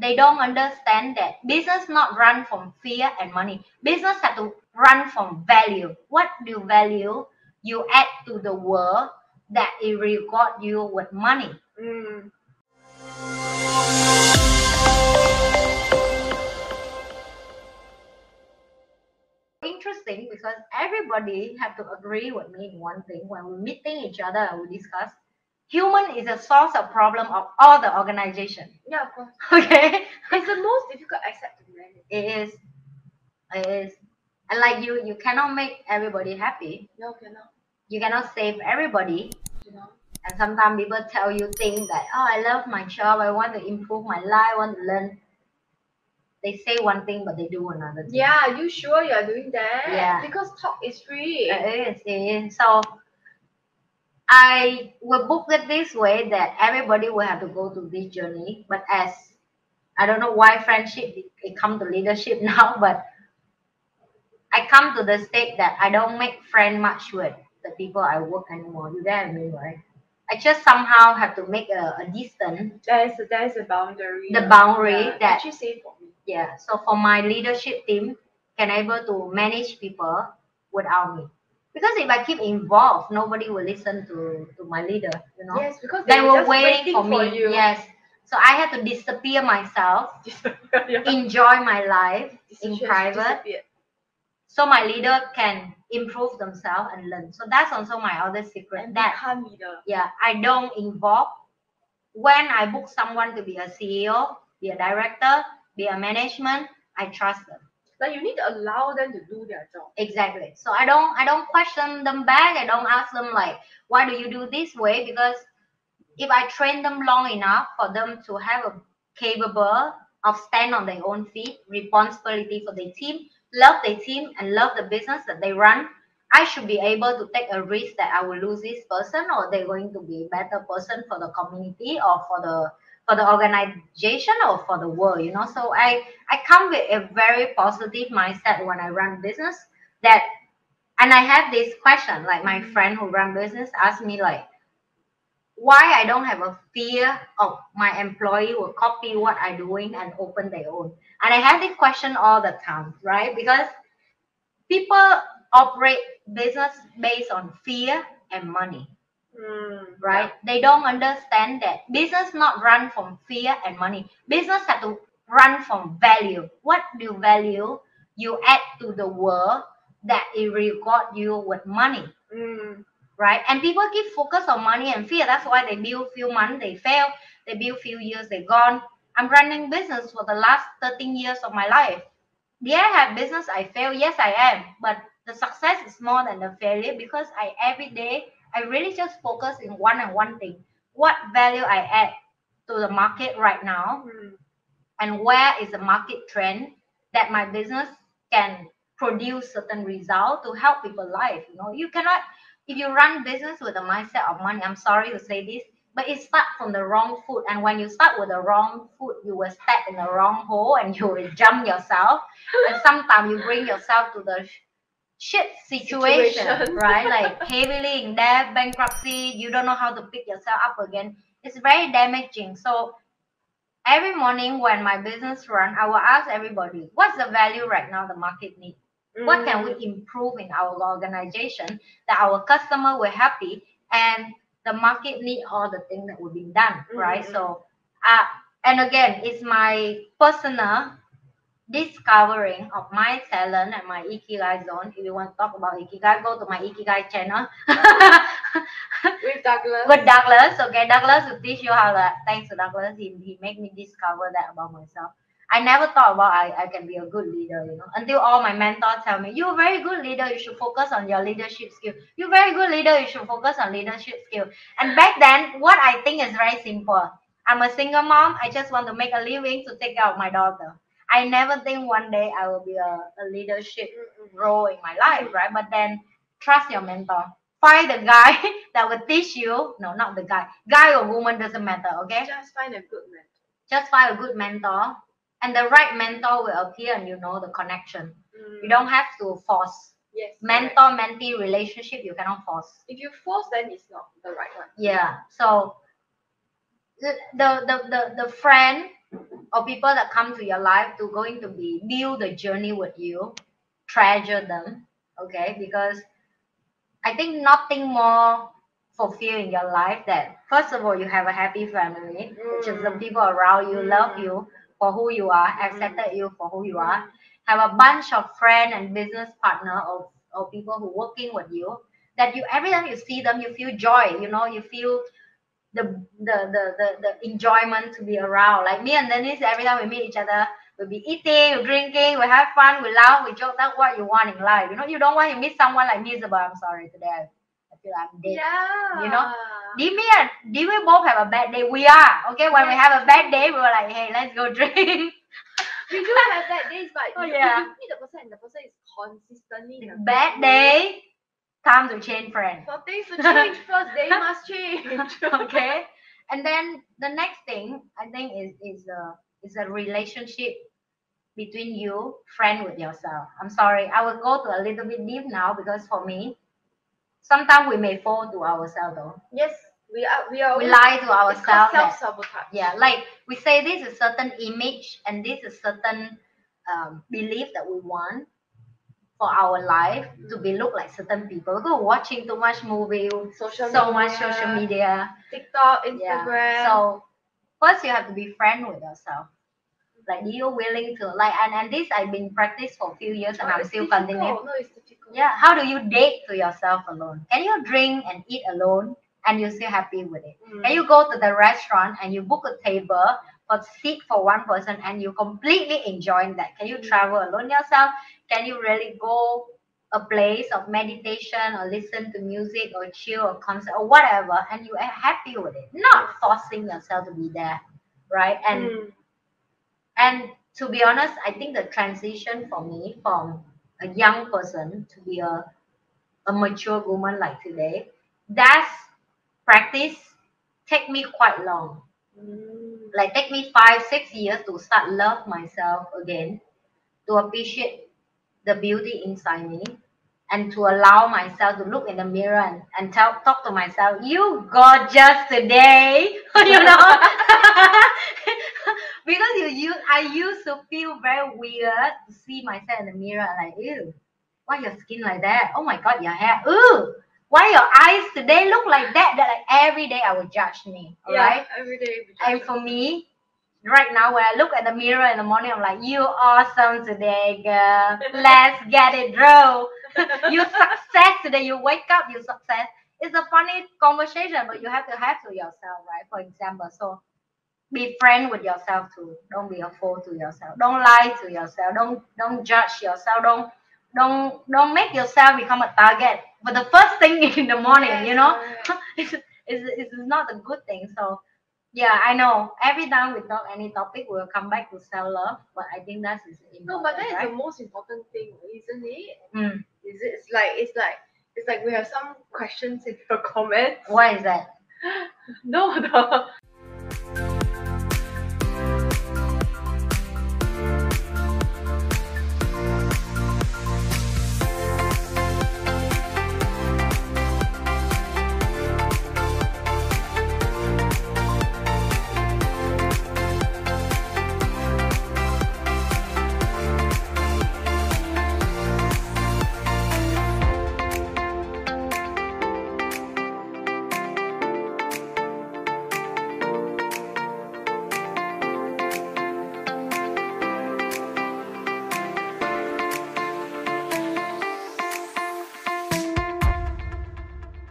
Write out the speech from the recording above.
they don't understand that business not run from fear and money. Business have to run from value. What do value you add to the world that it reward you with money? Mm. Interesting because everybody have to agree with me in one thing when we're meeting each other and we discuss human is a source of problem of all the organization. Yeah, of course. Okay. It's the most difficult aspect to manage. it is it is and like you you cannot make everybody happy No, cannot. you cannot save everybody You know. and sometimes people tell you things that oh i love my job i want to improve my life i want to learn they say one thing but they do another thing. Yeah, you sure you're doing that? Yeah. Because talk is free. it is it is so i will book it this way that everybody will have to go through this journey but as i don't know why friendship it, it come to leadership now but I come to the state that I don't make friend much with the people I work anymore. You get what I mean, right? I just somehow have to make a, a distance. There's there's a boundary. The boundary Yeah, that- actually same for me. Yeah. So for my leadership team, can able to manage people without me. Because if I keep involved, nobody will listen to, to my leader, you know. Yes, because They they're were just waiting, for me. you. Yes. So I had to disappear myself, yeah. enjoy my life in private. so my leader can improve themselves and learn. So that's also my other secret. And that become leader. yeah, I don't involve when I book someone to be a CEO, be a director, be a management, I trust them. Like you need to allow them to do their job. Exactly. So I don't I don't question them back. I don't ask them like, why do you do this way? Because if I train them long enough for them to have a capable of stand on their own feet, responsibility for their team, love their team and love the business that they run, I should be able to take a risk that I will lose this person or they're going to be a better person for the community or for the for the organization or for the world, you know. So I I come with a very positive mindset when I run business that and I have this question, like my mm-hmm. friend who run business asked me like why I don't have a fear of my employee will copy what I'm doing and open their own. And I have this question all the time, right? Because people operate business based on fear and money, Mm, right? They don't understand that business not run from fear and money. Business have to run from value. What do value you add to the world that it reward you with money? Mm, right? And people keep focus on money and fear. That's why they build few months, they fail. They build few years, they gone. I'm running business for the last 13 years of my life. Did I have business? I fail. Yes, I am. But the success is more than the failure because I every day I really just focus in one and one thing. What value I add to the market right now mm. and where is the market trend that my business can produce certain result to help people life you know you cannot if you run business with a mindset of money i'm sorry to say this but it start from the wrong foot and when you start with the wrong foot you will step in the wrong hole and you will jump yourself and sometimes you bring yourself to the shit situation, Situation. right like heavily in debt bankruptcy you don't know how to pick yourself up again it's very damaging so every morning when my business run, I will ask everybody, what's the value right now the market need? What can we improve in our organization that our customer will happy and the market need all the things that will be done, right? Mhm. So, uh, and again, it's my personal discovering of my talent and my ikigai zone. If you want to talk about ikigai, go to my ikigai channel. with Douglas? with Douglas. Okay, Douglas will teach you how to. Thanks to Douglas, he, he made me discover that about myself. I never thought about I, I can be a good leader, you know, until all my mentors tell me, you're a very good leader, you should focus on your leadership skill. You're a very good leader, you should focus on leadership skill. And back then, what I think is very simple. I'm a single mom, I just want to make a living to take care of my daughter. I never think one day I will be a, a leadership role in my life, right? But then trust your mentor. Find the guy that will teach you. No, not the guy. Guy or woman doesn't matter, okay? Just find a good mentor. Just find a good mentor. And the right mentor will appear and you know the connection. Mm. You don't have to force. Yes. Mentor mentee relationship, you cannot force. If you force, then it's not the right one. Yeah. So the the the the, the friend or people that come to your life to going to be build the journey with you treasure them okay because i think nothing more fulfill in your life that first of all you have a happy family which is the Mm. people around you love Mm. you for who you are Mm. accepted you for who you are have a bunch of friend and business partner or, or people who working with you that you every time you see them you feel joy you know you feel the the the the, the enjoyment to be around. Like me and dennis every time we meet each other we'll be eating we're drinking we have fun we laugh we joke that's what you want in life. You know you don't want to meet someone like me Isabel I'm sorry today I, I feel I'm dead. Yeah. You know? did me and did we both have a bad day. We are okay? When we have a bad day we were like hey let's go drink. We do have bad days, but Oh, you, yeah. you meet the person and the person is consistently bad day time to change friends For things to change first, they must change. okay and then the next thing i think is is a is a relationship between you friend with yourself i'm sorry i will go to a little bit deep now because for me sometimes we may fall to ourselves though Yes, we are. We are. we lie to ourselves self sabotage. yeah like we say this is a certain image and this is certain um, belief that we want for our life to be look like certain people because we're watching too much movie Social so media, much social media TikTok, yeah Instagram. so first you have to be friend with yourself like you're willing to like and, and this i've been practice for a few years and Oh, i'm still difficult. continuing No, it's difficult. yeah how do you date to yourself alone can you drink and eat alone and you're still happy with it Mm. can you go to the restaurant and you book a table or seat for one person and you completely enjoying that. Can you travel alone yourself? Can you really go a place of meditation or listen to music or chill or concert or whatever and you are happy with it? Not forcing yourself to be there right? And Mm. and to be honest i think the transition for me from a young person to be a, a mature woman like today that's practice take me quite long. Mm. Like take me five six years to start love myself again to appreciate the beauty inside me and to allow myself to look in the mirror and, and tell, talk to myself you gorgeous today you know? Because you, you i used to feel very weird to see myself in the mirror like ew why your skin like that? Oh my god your hair ooh why your eyes today look like that that like every day i would judge me Yeah, alright every day. and for me, right now, when I look at the mirror in the morning, I'm like, you awesome today, girl. Let's get it, bro. you success today. You wake up, you success. It's a funny conversation, but you have to have to yourself, right? For example, so be friend with yourself too. Don't be a fool to yourself. Don't lie to yourself. Don't don't judge yourself. Don't don't don't make yourself become a target for the first thing in the morning. Yes, you know, it's, it's, it's not a good thing. So, yeah, I know. Every time we talk any topic, we'll come back to self love. But I think that is. No, but that is right? the most important thing, isn't it? Mm. Is it? It's like it's like it's like we have some questions in the comments. What is that? No, the